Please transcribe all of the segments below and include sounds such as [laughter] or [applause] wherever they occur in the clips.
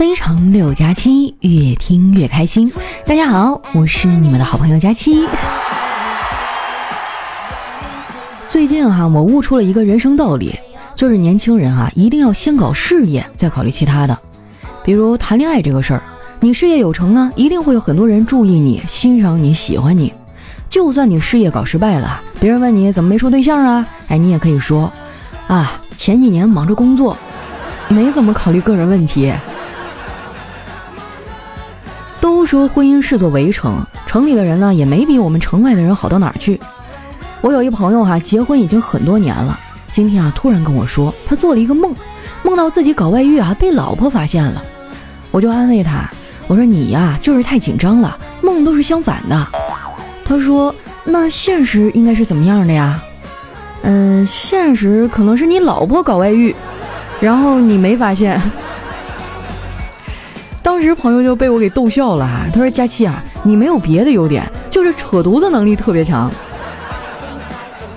非常六加七，越听越开心。大家好，我是你们的好朋友佳期。最近哈，我悟出了一个人生道理，就是年轻人啊，一定要先搞事业，再考虑其他的。比如谈恋爱这个事儿，你事业有成呢，一定会有很多人注意你、欣赏你、喜欢你。就算你事业搞失败了，别人问你怎么没处对象啊？哎，你也可以说，啊，前几年忙着工作，没怎么考虑个人问题。说婚姻是座围城，城里的人呢，也没比我们城外的人好到哪儿去。我有一朋友哈，结婚已经很多年了，今天啊，突然跟我说，他做了一个梦，梦到自己搞外遇啊，被老婆发现了。我就安慰他，我说你呀，就是太紧张了，梦都是相反的。他说：“那现实应该是怎么样的呀？”嗯，现实可能是你老婆搞外遇，然后你没发现。当时朋友就被我给逗笑了哈，他说：“佳期啊，你没有别的优点，就是扯犊子能力特别强。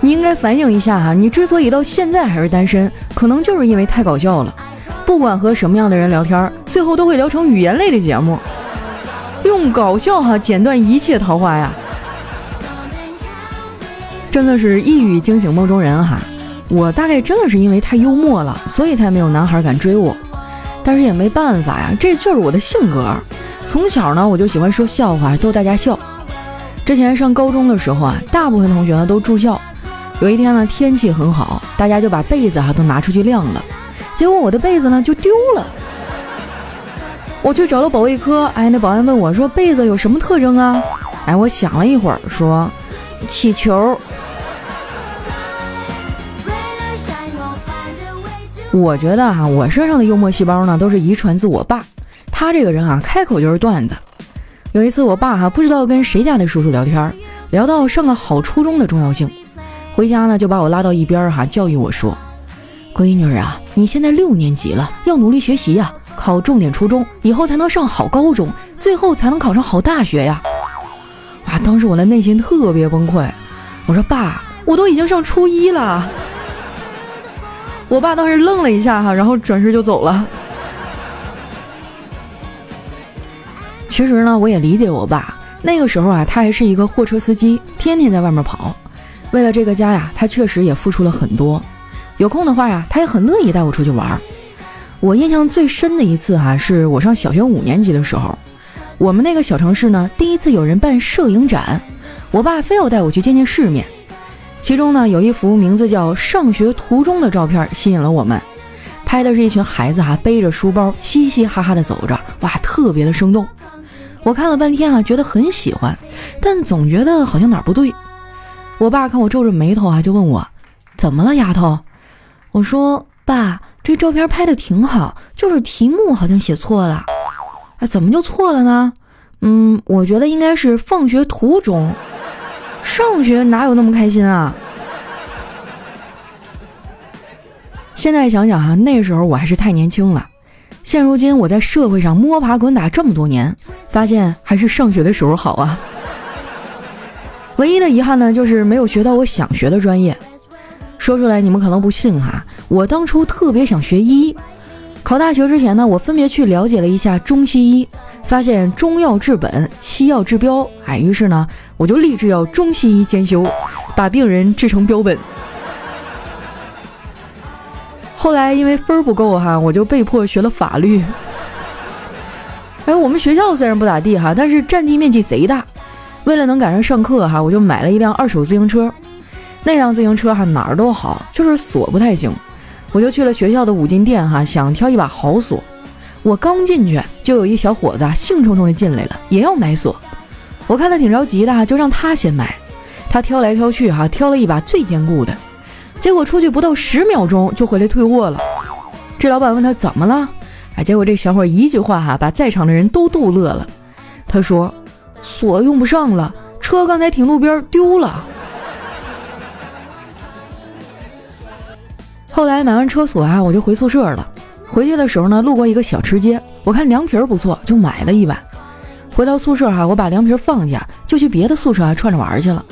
你应该反省一下哈，你之所以到现在还是单身，可能就是因为太搞笑了。不管和什么样的人聊天，最后都会聊成语言类的节目，用搞笑哈剪断一切桃花呀。”真的是一语惊醒梦中人哈，我大概真的是因为太幽默了，所以才没有男孩敢追我。但是也没办法呀，这就是我的性格。从小呢，我就喜欢说笑话逗大家笑。之前上高中的时候啊，大部分同学呢都住校。有一天呢，天气很好，大家就把被子哈都拿出去晾了。结果我的被子呢就丢了。我去找了保卫科，哎，那保安问我说：“被子有什么特征啊？”哎，我想了一会儿说：“起球。”我觉得哈，我身上的幽默细胞呢，都是遗传自我爸。他这个人啊，开口就是段子。有一次，我爸哈不知道跟谁家的叔叔聊天，聊到上个好初中的重要性，回家呢就把我拉到一边哈，教育我说：“闺女啊，你现在六年级了，要努力学习呀，考重点初中，以后才能上好高中，最后才能考上好大学呀。”哇，当时我的内心特别崩溃。我说：“爸，我都已经上初一了。”我爸当时愣了一下哈，然后转身就走了。其实呢，我也理解我爸。那个时候啊，他还是一个货车司机，天天在外面跑。为了这个家呀，他确实也付出了很多。有空的话呀，他也很乐意带我出去玩。我印象最深的一次哈，是我上小学五年级的时候，我们那个小城市呢，第一次有人办摄影展，我爸非要带我去见见世面。其中呢，有一幅名字叫《上学途中》的照片吸引了我们，拍的是一群孩子哈背着书包嘻嘻哈哈的走着，哇，特别的生动。我看了半天啊，觉得很喜欢，但总觉得好像哪儿不对。我爸看我皱着眉头啊，就问我怎么了，丫头？我说爸，这照片拍的挺好，就是题目好像写错了。啊，怎么就错了呢？嗯，我觉得应该是放学途中。上学哪有那么开心啊？现在想想哈，那时候我还是太年轻了。现如今我在社会上摸爬滚打这么多年，发现还是上学的时候好啊。唯一的遗憾呢，就是没有学到我想学的专业。说出来你们可能不信哈，我当初特别想学医。考大学之前呢，我分别去了解了一下中西医。发现中药治本，西药治标，哎，于是呢，我就立志要中西医兼修，把病人治成标本。后来因为分不够哈，我就被迫学了法律。哎，我们学校虽然不咋地哈，但是占地面积贼大。为了能赶上上课哈，我就买了一辆二手自行车。那辆自行车哈哪儿都好，就是锁不太行。我就去了学校的五金店哈，想挑一把好锁。我刚进去，就有一小伙子兴冲冲地进来了，也要买锁。我看他挺着急的，就让他先买。他挑来挑去，哈，挑了一把最坚固的。结果出去不到十秒钟，就回来退货了。这老板问他怎么了？哎，结果这小伙一句话，哈，把在场的人都逗乐了。他说：“锁用不上了，车刚才停路边丢了。”后来买完车锁啊，我就回宿舍了。回去的时候呢，路过一个小吃街，我看凉皮儿不错，就买了一碗。回到宿舍哈，我把凉皮儿放下，就去别的宿舍啊串着玩去了。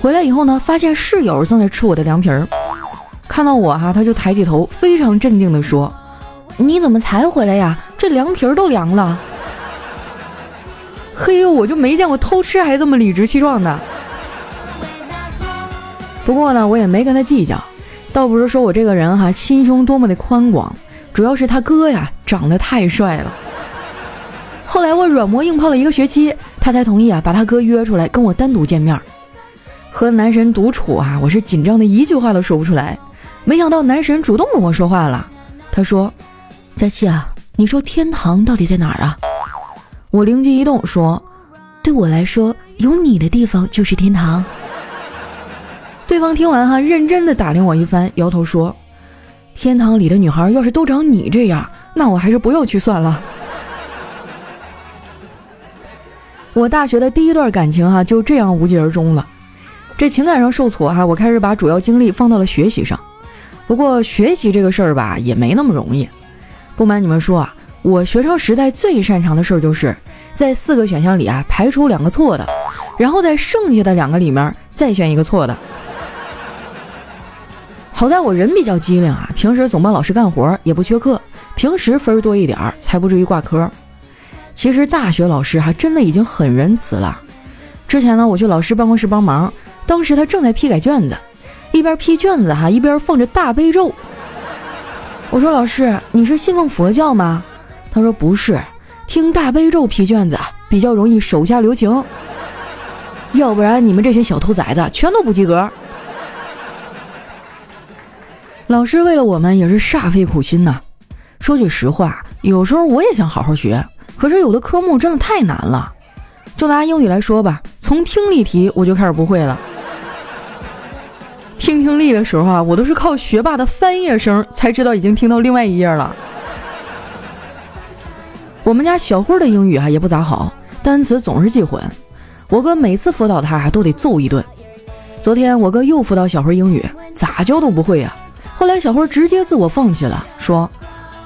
回来以后呢，发现室友正在吃我的凉皮儿，看到我哈，他就抬起头，非常镇定地说：“你怎么才回来呀？这凉皮儿都凉了。嘿呦，我就没见过偷吃还这么理直气壮的。不过呢，我也没跟他计较，倒不是说我这个人哈心胸多么的宽广，主要是他哥呀长得太帅了。后来我软磨硬泡了一个学期，他才同意啊把他哥约出来跟我单独见面。和男神独处啊，我是紧张的一句话都说不出来。没想到男神主动跟我说话了，他说：“佳琪啊，你说天堂到底在哪儿啊？”我灵机一动说：“对我来说，有你的地方就是天堂。”对方听完哈，认真的打量我一番，摇头说：“天堂里的女孩要是都长你这样，那我还是不要去算了。[laughs] ”我大学的第一段感情哈，就这样无疾而终了。这情感上受挫哈，我开始把主要精力放到了学习上。不过学习这个事儿吧，也没那么容易。不瞒你们说啊，我学生时代最擅长的事儿，就是在四个选项里啊排除两个错的，然后在剩下的两个里面再选一个错的。好在我人比较机灵啊，平时总帮老师干活，也不缺课，平时分多一点儿，才不至于挂科。其实大学老师还真的已经很仁慈了。之前呢，我去老师办公室帮忙，当时他正在批改卷子，一边批卷子哈，一边放着大悲咒。我说：“老师，你是信奉佛教吗？”他说：“不是，听大悲咒批卷子比较容易手下留情，要不然你们这群小兔崽子全都不及格。[laughs] ”老师为了我们也是煞费苦心呐。说句实话，有时候我也想好好学。可是有的科目真的太难了，就拿英语来说吧，从听力题我就开始不会了。听听力的时候啊，我都是靠学霸的翻页声才知道已经听到另外一页了。我们家小慧的英语啊也不咋好，单词总是记混，我哥每次辅导他都得揍一顿。昨天我哥又辅导小慧英语，咋教都不会呀。后来小辉直接自我放弃了，说：“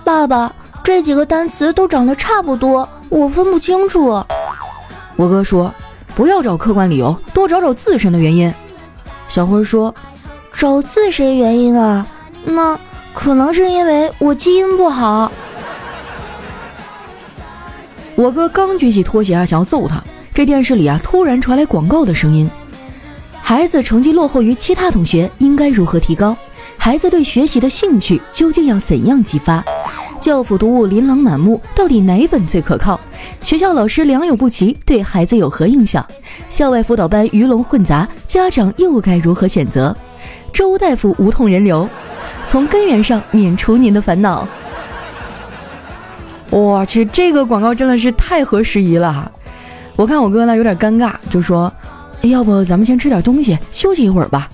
爸爸。”这几个单词都长得差不多，我分不清楚。我哥说：“不要找客观理由，多找找自身的原因。”小辉说：“找自身原因啊？那可能是因为我基因不好。[laughs] ”我哥刚举起拖鞋啊，想要揍他，这电视里啊突然传来广告的声音：“孩子成绩落后于其他同学，应该如何提高？孩子对学习的兴趣究竟要怎样激发？”教辅读物琳琅满目，到底哪本最可靠？学校老师良莠不齐，对孩子有何影响？校外辅导班鱼龙混杂，家长又该如何选择？周大夫无痛人流，从根源上免除您的烦恼。我去，这个广告真的是太合时宜了。我看我哥呢有点尴尬，就说：“要不咱们先吃点东西，休息一会儿吧。”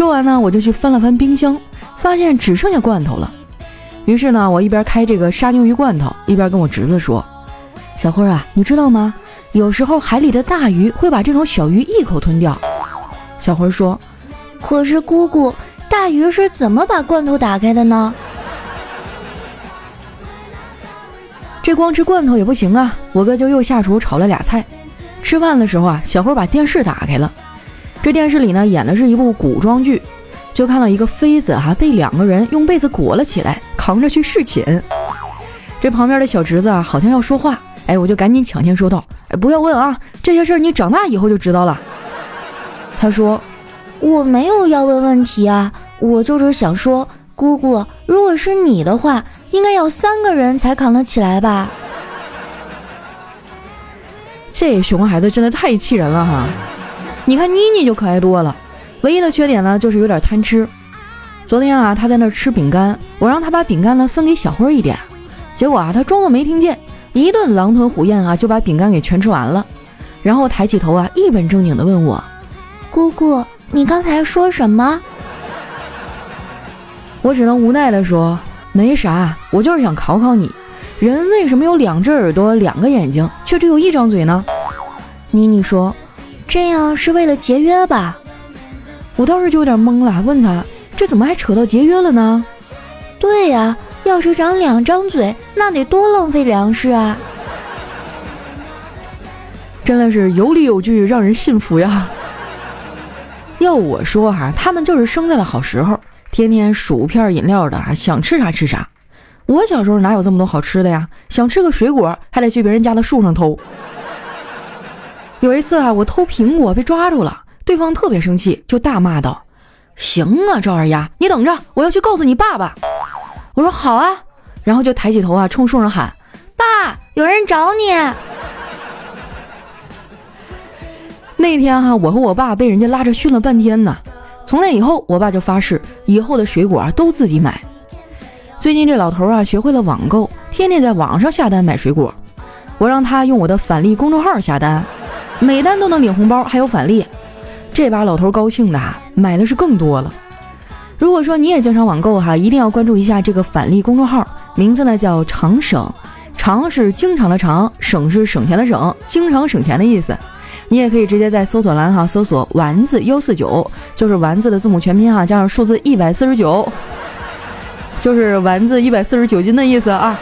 说完呢，我就去翻了翻冰箱，发现只剩下罐头了。于是呢，我一边开这个沙丁鱼罐头，一边跟我侄子说：“小辉啊，你知道吗？有时候海里的大鱼会把这种小鱼一口吞掉。”小辉说：“可是姑姑，大鱼是怎么把罐头打开的呢？”这光吃罐头也不行啊，我哥就又下厨炒了俩菜。吃饭的时候啊，小辉把电视打开了，这电视里呢演的是一部古装剧。就看到一个妃子哈被两个人用被子裹了起来，扛着去侍寝。这旁边的小侄子啊好像要说话，哎，我就赶紧抢先说道：“哎，不要问啊，这些事儿你长大以后就知道了。”他说：“我没有要问问题啊，我就是想说，姑姑，如果是你的话，应该要三个人才扛得起来吧？”这熊孩子真的太气人了哈！你看妮妮就可爱多了。唯一的缺点呢，就是有点贪吃。昨天啊，他在那吃饼干，我让他把饼干呢分给小辉一点，结果啊，他装作没听见，一顿狼吞虎咽啊，就把饼干给全吃完了。然后抬起头啊，一本正经的问我：“姑姑，你刚才说什么？”我只能无奈的说：“没啥，我就是想考考你，人为什么有两只耳朵、两个眼睛，却只有一张嘴呢？”妮妮说：“这样是为了节约吧。”我当时就有点懵了，问他这怎么还扯到节约了呢？对呀，要是长两张嘴，那得多浪费粮食啊！真的是有理有据，让人信服呀。要我说哈，他们就是生在了好时候，天天薯片饮料的，想吃啥吃啥。我小时候哪有这么多好吃的呀？想吃个水果还得去别人家的树上偷。有一次啊，我偷苹果被抓住了，对方特别生气，就大骂道：“行啊，赵二丫，你等着，我要去告诉你爸爸。”我说：“好啊。”然后就抬起头啊，冲树上喊：“爸，有人找你。”那天哈，我和我爸被人家拉着训了半天呢。从那以后，我爸就发誓，以后的水果都自己买。最近这老头啊，学会了网购，天天在网上下单买水果。我让他用我的返利公众号下单，每单都能领红包，还有返利。这把老头高兴的啊，买的是更多了。如果说你也经常网购哈，一定要关注一下这个返利公众号，名字呢叫常省，常是经常的常，省是省钱的省，经常省钱的意思。你也可以直接在搜索栏哈搜索丸子幺四九，就是丸子的字母全拼哈加上数字一百四十九。就是丸子一百四十九斤的意思啊！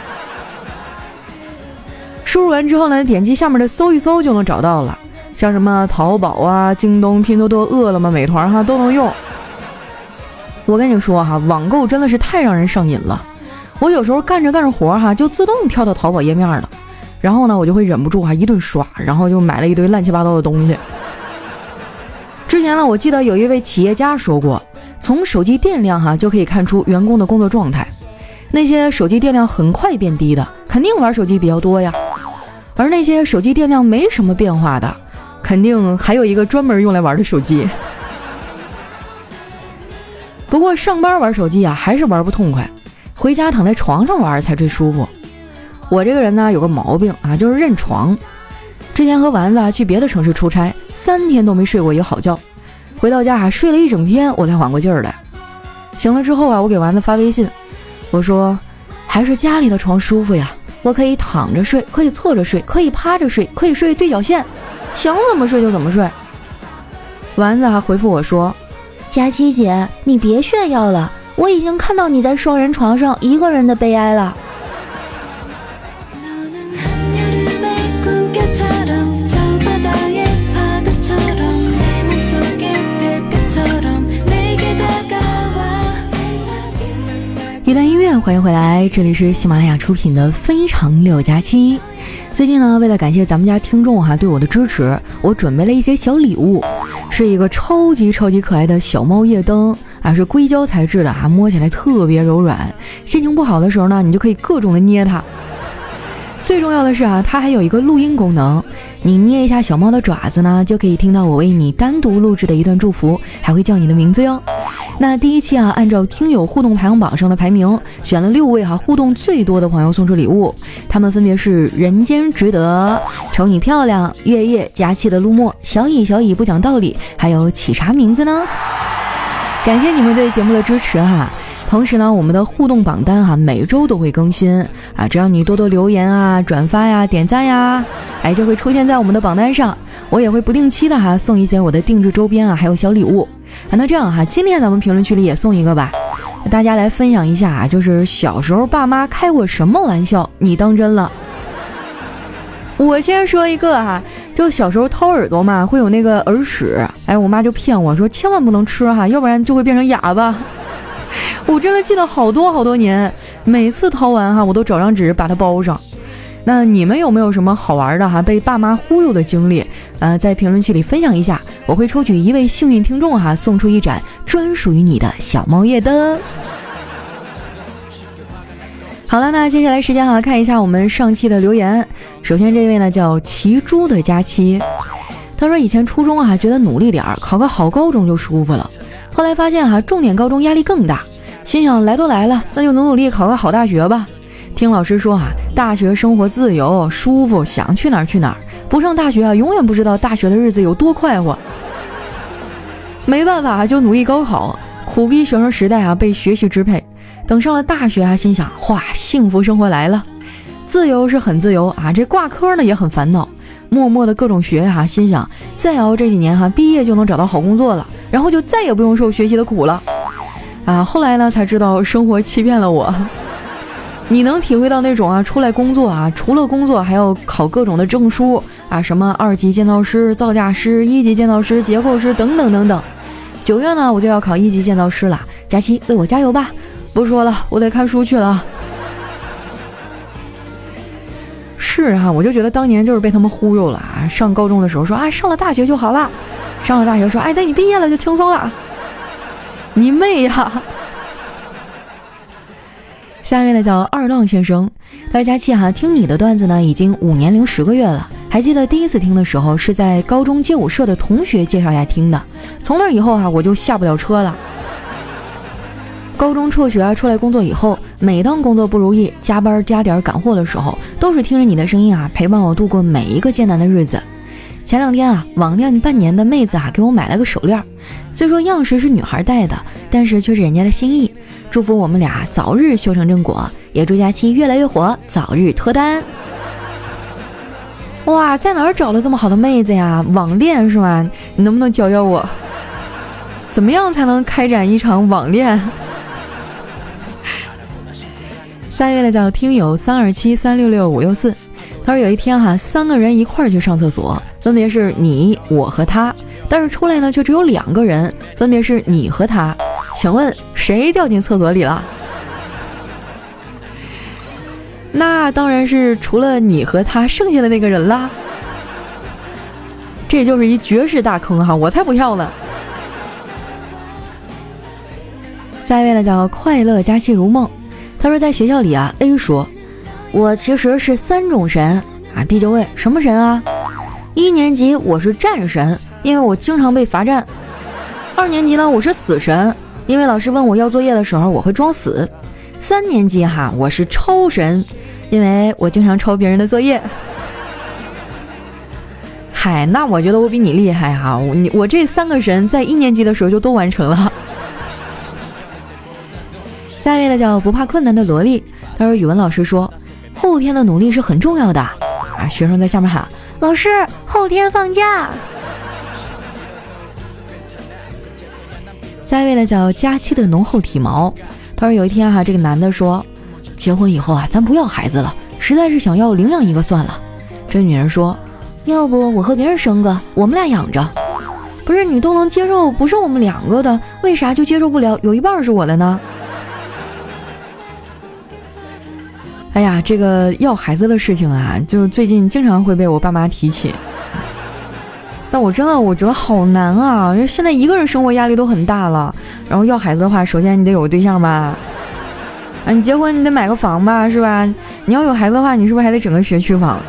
输入完之后呢，点击下面的搜一搜就能找到了，像什么淘宝啊、京东、拼多多、饿了么、美团哈都能用。我跟你说哈，网购真的是太让人上瘾了。我有时候干着干着活哈，就自动跳到淘宝页面了，然后呢，我就会忍不住哈一顿刷，然后就买了一堆乱七八糟的东西。之前呢，我记得有一位企业家说过。从手机电量哈就可以看出员工的工作状态，那些手机电量很快变低的，肯定玩手机比较多呀；而那些手机电量没什么变化的，肯定还有一个专门用来玩的手机。不过上班玩手机啊，还是玩不痛快，回家躺在床上玩才最舒服。我这个人呢有个毛病啊，就是认床。之前和丸子啊去别的城市出差，三天都没睡过一个好觉。回到家啊，睡了一整天，我才缓过劲儿来。醒了之后啊，我给丸子发微信，我说：“还是家里的床舒服呀，我可以躺着睡，可以侧着睡，可以趴着睡，可以睡对角线，想怎么睡就怎么睡。”丸子还回复我说：“佳琪姐，你别炫耀了，我已经看到你在双人床上一个人的悲哀了。”欢迎回来，这里是喜马拉雅出品的《非常六加七》。最近呢，为了感谢咱们家听众哈对我的支持，我准备了一些小礼物，是一个超级超级可爱的小猫夜灯啊，是硅胶材质的啊，摸起来特别柔软，心情不好的时候呢，你就可以各种的捏它。最重要的是啊，它还有一个录音功能，你捏一下小猫的爪子呢，就可以听到我为你单独录制的一段祝福，还会叫你的名字哟。那第一期啊，按照听友互动排行榜上的排名，选了六位哈互动最多的朋友送出礼物，他们分别是人间值得、瞅你漂亮、月夜、佳期的陆墨、小乙、小乙不讲道理，还有起啥名字呢？感谢你们对节目的支持哈。同时呢，我们的互动榜单哈每周都会更新啊，只要你多多留言啊、转发呀、点赞呀，哎，就会出现在我们的榜单上。我也会不定期的哈送一些我的定制周边啊，还有小礼物。啊那这样哈，今天咱们评论区里也送一个吧，大家来分享一下啊，就是小时候爸妈开过什么玩笑，你当真了？我先说一个哈，就小时候掏耳朵嘛，会有那个耳屎，哎，我妈就骗我说千万不能吃哈，要不然就会变成哑巴。我真的记得好多好多年，每次掏完哈，我都找张纸把它包上。那你们有没有什么好玩的哈，被爸妈忽悠的经历？呃，在评论区里分享一下，我会抽取一位幸运听众哈，送出一盏专属于你的小猫夜灯。好了，那接下来时间哈，看一下我们上期的留言。首先这位呢叫骑猪的佳期，他说以前初中啊觉得努力点考个好高中就舒服了，后来发现哈重点高中压力更大，心想来都来了，那就努努力考个好大学吧。听老师说啊，大学生活自由舒服，想去哪儿去哪儿。不上大学啊，永远不知道大学的日子有多快活。没办法，就努力高考，苦逼学生时代啊，被学习支配。等上了大学啊，心想，哇，幸福生活来了，自由是很自由啊，这挂科呢也很烦恼，默默的各种学哈，心想再熬这几年哈，毕业就能找到好工作了，然后就再也不用受学习的苦了。啊，后来呢才知道生活欺骗了我。[laughs] 你能体会到那种啊，出来工作啊，除了工作还要考各种的证书啊，什么二级建造师、造价师、一级建造师、结构师等等等等。九月呢，我就要考一级建造师了，佳期为我加油吧！不说了，我得看书去了。是哈，我就觉得当年就是被他们忽悠了啊。上高中的时候说啊，上了大学就好了，上了大学说哎，等你毕业了就轻松了。你妹呀！下面呢叫二浪先生，他说佳期哈，听你的段子呢已经五年零十个月了，还记得第一次听的时候是在高中街舞社的同学介绍下听的，从那以后哈我就下不了车了。高中辍学出来工作以后，每当工作不如意、加班加点赶货的时候，都是听着你的声音啊陪伴我度过每一个艰难的日子。前两天啊，网恋半年的妹子啊给我买了个手链，虽说样式是女孩戴的，但是却是人家的心意。祝福我们俩早日修成正果，也祝佳期越来越火，早日脱单。哇，在哪儿找了这么好的妹子呀？网恋是吗？你能不能教教我，怎么样才能开展一场网恋？三月的叫听友三二七三六六五六四，他说有一天哈，三个人一块儿去上厕所，分别是你、我和他，但是出来呢却只有两个人，分别是你和他。请问谁掉进厕所里了？[laughs] 那当然是除了你和他剩下的那个人啦。这就是一绝世大坑哈，我才不跳呢。下一位呢叫快乐佳期如梦，他说在学校里啊，A 说，我其实是三种神啊，B 就问什么神啊？一年级我是战神，因为我经常被罚站。二年级呢，我是死神。因为老师问我要作业的时候，我会装死。三年级哈，我是超神，因为我经常抄别人的作业。嗨，那我觉得我比你厉害哈，我我这三个神在一年级的时候就都完成了。下一位呢叫不怕困难的萝莉，他说语文老师说后天的努力是很重要的啊，学生在下面喊老师后天放假。下一位呢叫佳期的浓厚体毛，他说有一天哈，这个男的说，结婚以后啊，咱不要孩子了，实在是想要领养一个算了。这女人说，要不我和别人生个，我们俩养着。不是你都能接受不是我们两个的，为啥就接受不了有一半是我的呢？哎呀，这个要孩子的事情啊，就最近经常会被我爸妈提起。但我真的我觉得好难啊，因为现在一个人生活压力都很大了。然后要孩子的话，首先你得有个对象吧，啊，你结婚你得买个房吧，是吧？你要有孩子的话，你是不是还得整个学区房？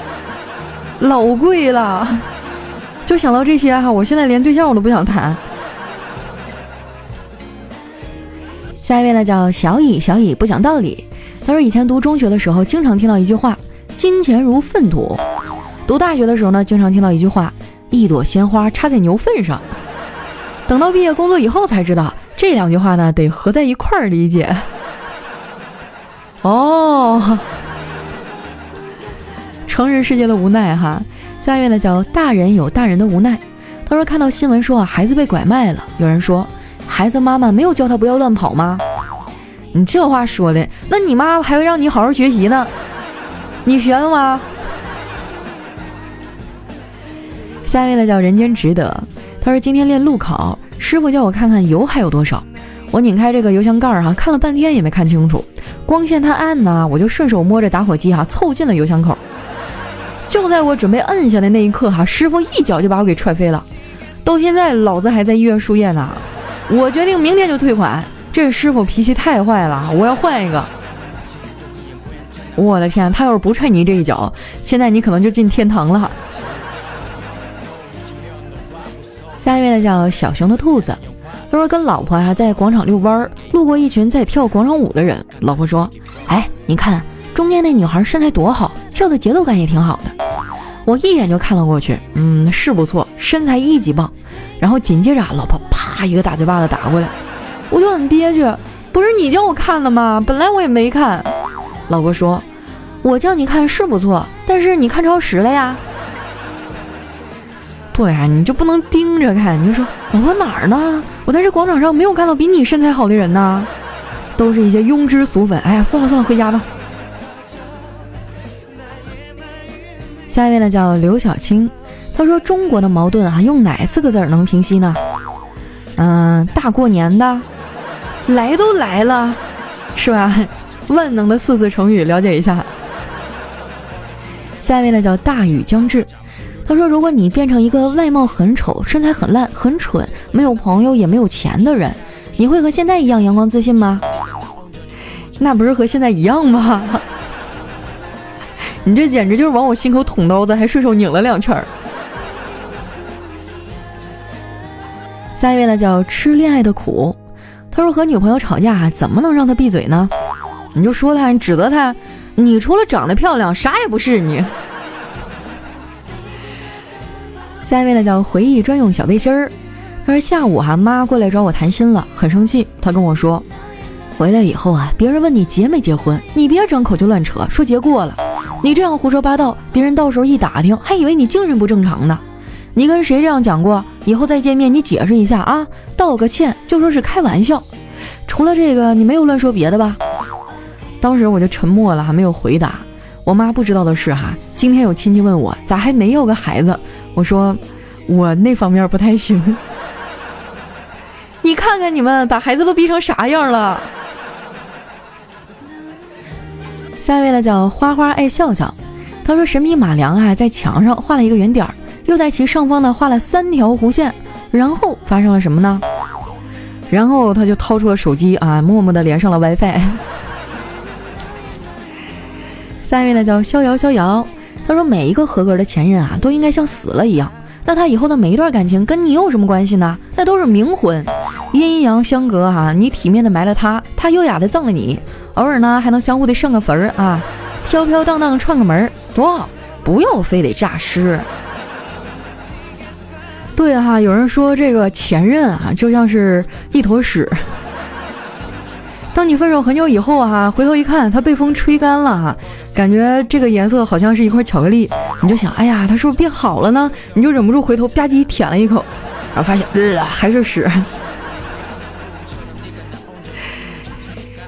老贵了。就想到这些哈，我现在连对象我都不想谈。下一位呢叫小乙，小乙不讲道理。他说以前读中学的时候，经常听到一句话：“金钱如粪土。”读大学的时候呢，经常听到一句话。一朵鲜花插在牛粪上，等到毕业工作以后才知道，这两句话呢得合在一块儿理解。哦，成人世界的无奈哈。下一位呢叫大人有大人的无奈。他说看到新闻说啊孩子被拐卖了，有人说孩子妈妈没有教他不要乱跑吗？你这话说的，那你妈还会让你好好学习呢？你学了吗？下一位呢叫人间值得，他说今天练路考，师傅叫我看看油还有多少。我拧开这个油箱盖儿哈，看了半天也没看清楚，光线太暗呢，我就顺手摸着打火机哈，凑近了油箱口。就在我准备摁下的那一刻哈，师傅一脚就把我给踹飞了。到现在老子还在医院输液呢，我决定明天就退款。这师傅脾气太坏了，我要换一个。我的天，他要是不踹你这一脚，现在你可能就进天堂了。下一位呢叫小熊的兔子，他说跟老婆啊在广场遛弯儿，路过一群在跳广场舞的人。老婆说：“哎，你看中间那女孩身材多好，跳的节奏感也挺好的。”我一眼就看了过去，嗯，是不错，身材一级棒。然后紧接着老婆啪一个大嘴巴子打过来，我就很憋屈，不是你叫我看的吗？本来我也没看。老婆说：“我叫你看是不错，但是你看超时了呀。”对呀，你就不能盯着看？你就说老婆哪儿呢？我在这广场上没有看到比你身材好的人呢，都是一些庸脂俗粉。哎呀，算了算了，回家吧。下一位呢叫刘小青，他说中国的矛盾啊，用哪四个字能平息呢？嗯，大过年的，来都来了，是吧？[laughs] 万能的四字成语，了解一下。下一位呢叫大雨将至，他说：“如果你变成一个外貌很丑、身材很烂、很蠢、没有朋友也没有钱的人，你会和现在一样阳光自信吗？”那不是和现在一样吗？[laughs] 你这简直就是往我心口捅刀子，还顺手拧了两圈儿。下一位呢叫吃恋爱的苦，他说和女朋友吵架怎么能让她闭嘴呢？你就说他，你指责他，你除了长得漂亮啥也不是你。[laughs] 下一位呢叫回忆专用小背心儿，他说下午哈妈过来找我谈心了，很生气，他跟我说。回来以后啊，别人问你结没结婚，你别张口就乱扯，说结过了。你这样胡说八道，别人到时候一打听，还以为你精神不正常呢。你跟谁这样讲过？以后再见面，你解释一下啊，道个歉，就说是开玩笑。除了这个，你没有乱说别的吧？当时我就沉默了，还没有回答。我妈不知道的是哈，今天有亲戚问我咋还没要个孩子，我说我那方面不太行。你看看你们把孩子都逼成啥样了？下一位呢叫花花爱笑笑，他说神笔马良啊在墙上画了一个圆点儿，又在其上方呢画了三条弧线，然后发生了什么呢？然后他就掏出了手机啊，默默的连上了 WiFi。[laughs] 下一位呢叫逍遥逍遥，他说每一个合格的前任啊都应该像死了一样，那他以后的每一段感情跟你有什么关系呢？那都是冥婚，阴阳相隔哈，你体面的埋了他，他优雅的葬了你。偶尔呢，还能相互的上个坟儿啊，飘飘荡荡串个门儿，多好！不要非得诈尸。对哈，有人说这个前任啊，就像是一坨屎。[laughs] 当你分手很久以后哈，回头一看，它被风吹干了哈，感觉这个颜色好像是一块巧克力，你就想，哎呀，它是不是变好了呢？你就忍不住回头吧唧舔了一口，然后发现，呃，还是屎。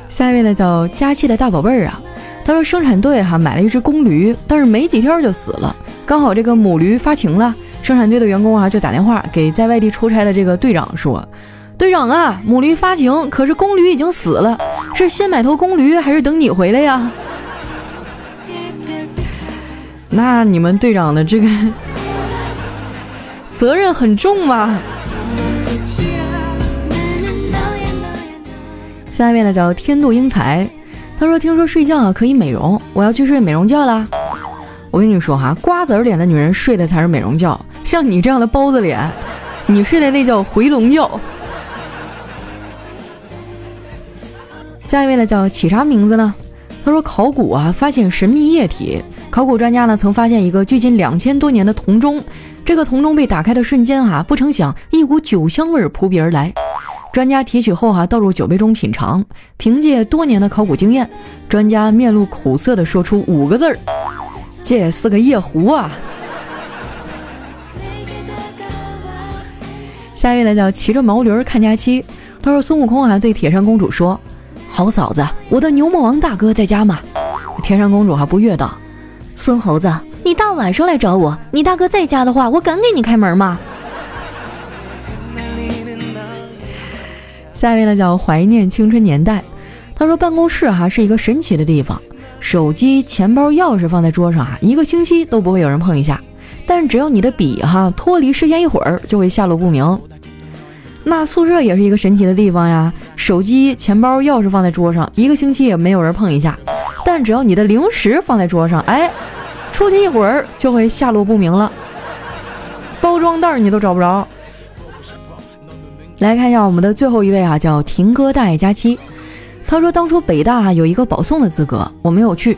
下一位呢叫佳期的大宝贝儿啊，他说生产队哈买了一只公驴，但是没几天就死了。刚好这个母驴发情了，生产队的员工啊就打电话给在外地出差的这个队长说：“队长啊，母驴发情，可是公驴已经死了，是先买头公驴还是等你回来呀？” [laughs] 那你们队长的这个责任很重吗？下一位呢叫天妒英才，他说：“听说睡觉啊可以美容，我要去睡美容觉啦。”我跟你说哈，瓜子脸的女人睡的才是美容觉，像你这样的包子脸，你睡的那叫回笼觉。下一位呢叫起啥名字呢？他说考古啊发现神秘液体，考古专家呢曾发现一个距今两千多年的铜钟，这个铜钟被打开的瞬间哈，不成想一股酒香味扑鼻而来。专家提取后哈，倒入酒杯中品尝。凭借多年的考古经验，专家面露苦涩地说出五个字儿：“这是个夜壶啊。”下一位呢叫骑着毛驴看假期。他说孙悟空啊对铁扇公主说：“好嫂子，我的牛魔王大哥在家吗？”铁扇公主还不悦道：“孙猴子，你大晚上来找我，你大哥在家的话，我敢给你开门吗？”下一位呢叫怀念青春年代，他说办公室哈是一个神奇的地方，手机、钱包、钥匙放在桌上啊，一个星期都不会有人碰一下，但只要你的笔哈脱离视线一会儿，就会下落不明。那宿舍也是一个神奇的地方呀，手机、钱包、钥匙放在桌上，一个星期也没有人碰一下，但只要你的零食放在桌上，哎，出去一会儿就会下落不明了，包装袋你都找不着。来看一下我们的最后一位啊，叫婷哥大爷佳期。他说当初北大有一个保送的资格，我没有去。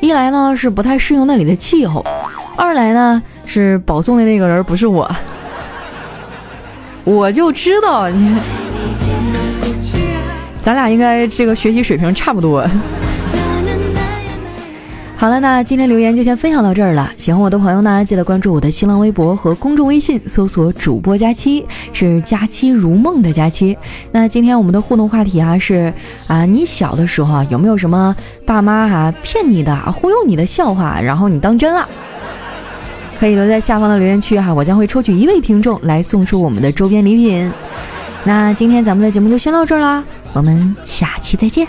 一来呢是不太适应那里的气候，二来呢是保送的那个人不是我。我就知道你，咱俩应该这个学习水平差不多。好了，那今天留言就先分享到这儿了。喜欢我的朋友呢，记得关注我的新浪微博和公众微信，搜索“主播佳期”，是“佳期如梦”的佳期。那今天我们的互动话题啊是啊，你小的时候啊有没有什么爸妈哈骗你的、忽悠你的笑话，然后你当真了？可以留在下方的留言区哈，我将会抽取一位听众来送出我们的周边礼品。那今天咱们的节目就先到这儿啦，我们下期再见。